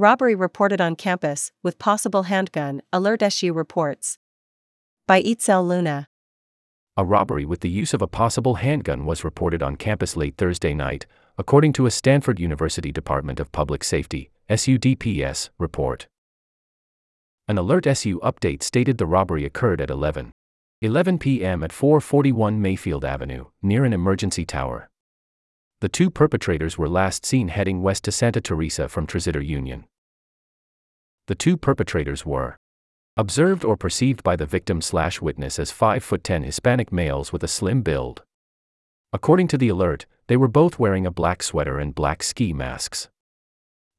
Robbery reported on campus, with possible handgun, Alert SU reports. By Itzel Luna. A robbery with the use of a possible handgun was reported on campus late Thursday night, according to a Stanford University Department of Public Safety SUDPS report. An Alert SU update stated the robbery occurred at 11 11 p.m. at 441 Mayfield Avenue, near an emergency tower. The two perpetrators were last seen heading west to Santa Teresa from Tresidder Union. The two perpetrators were observed or perceived by the victim slash witness as 5 foot 10 Hispanic males with a slim build. According to the alert, they were both wearing a black sweater and black ski masks.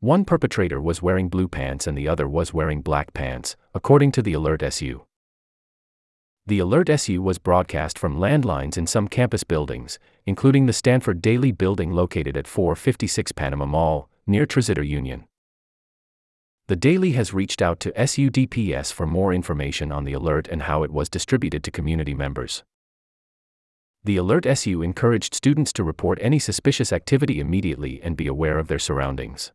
One perpetrator was wearing blue pants and the other was wearing black pants, according to the Alert SU. The Alert SU was broadcast from landlines in some campus buildings, including the Stanford Daily building located at 456 Panama Mall, near Tresidder Union. The Daily has reached out to SUDPS for more information on the alert and how it was distributed to community members. The Alert SU encouraged students to report any suspicious activity immediately and be aware of their surroundings.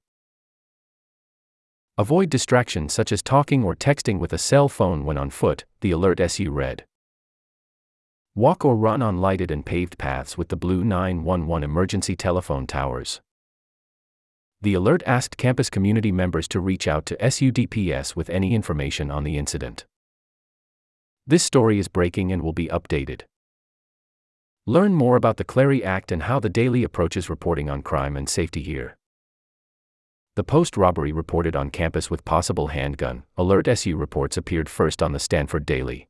Avoid distractions such as talking or texting with a cell phone when on foot, the Alert SU read. Walk or run on lighted and paved paths with the blue 911 emergency telephone towers. The alert asked campus community members to reach out to SUDPS with any information on the incident. This story is breaking and will be updated. Learn more about the Clery Act and how the Daily approaches reporting on crime and safety here. The post robbery reported on campus with possible handgun, Alert SU reports appeared first on the Stanford Daily.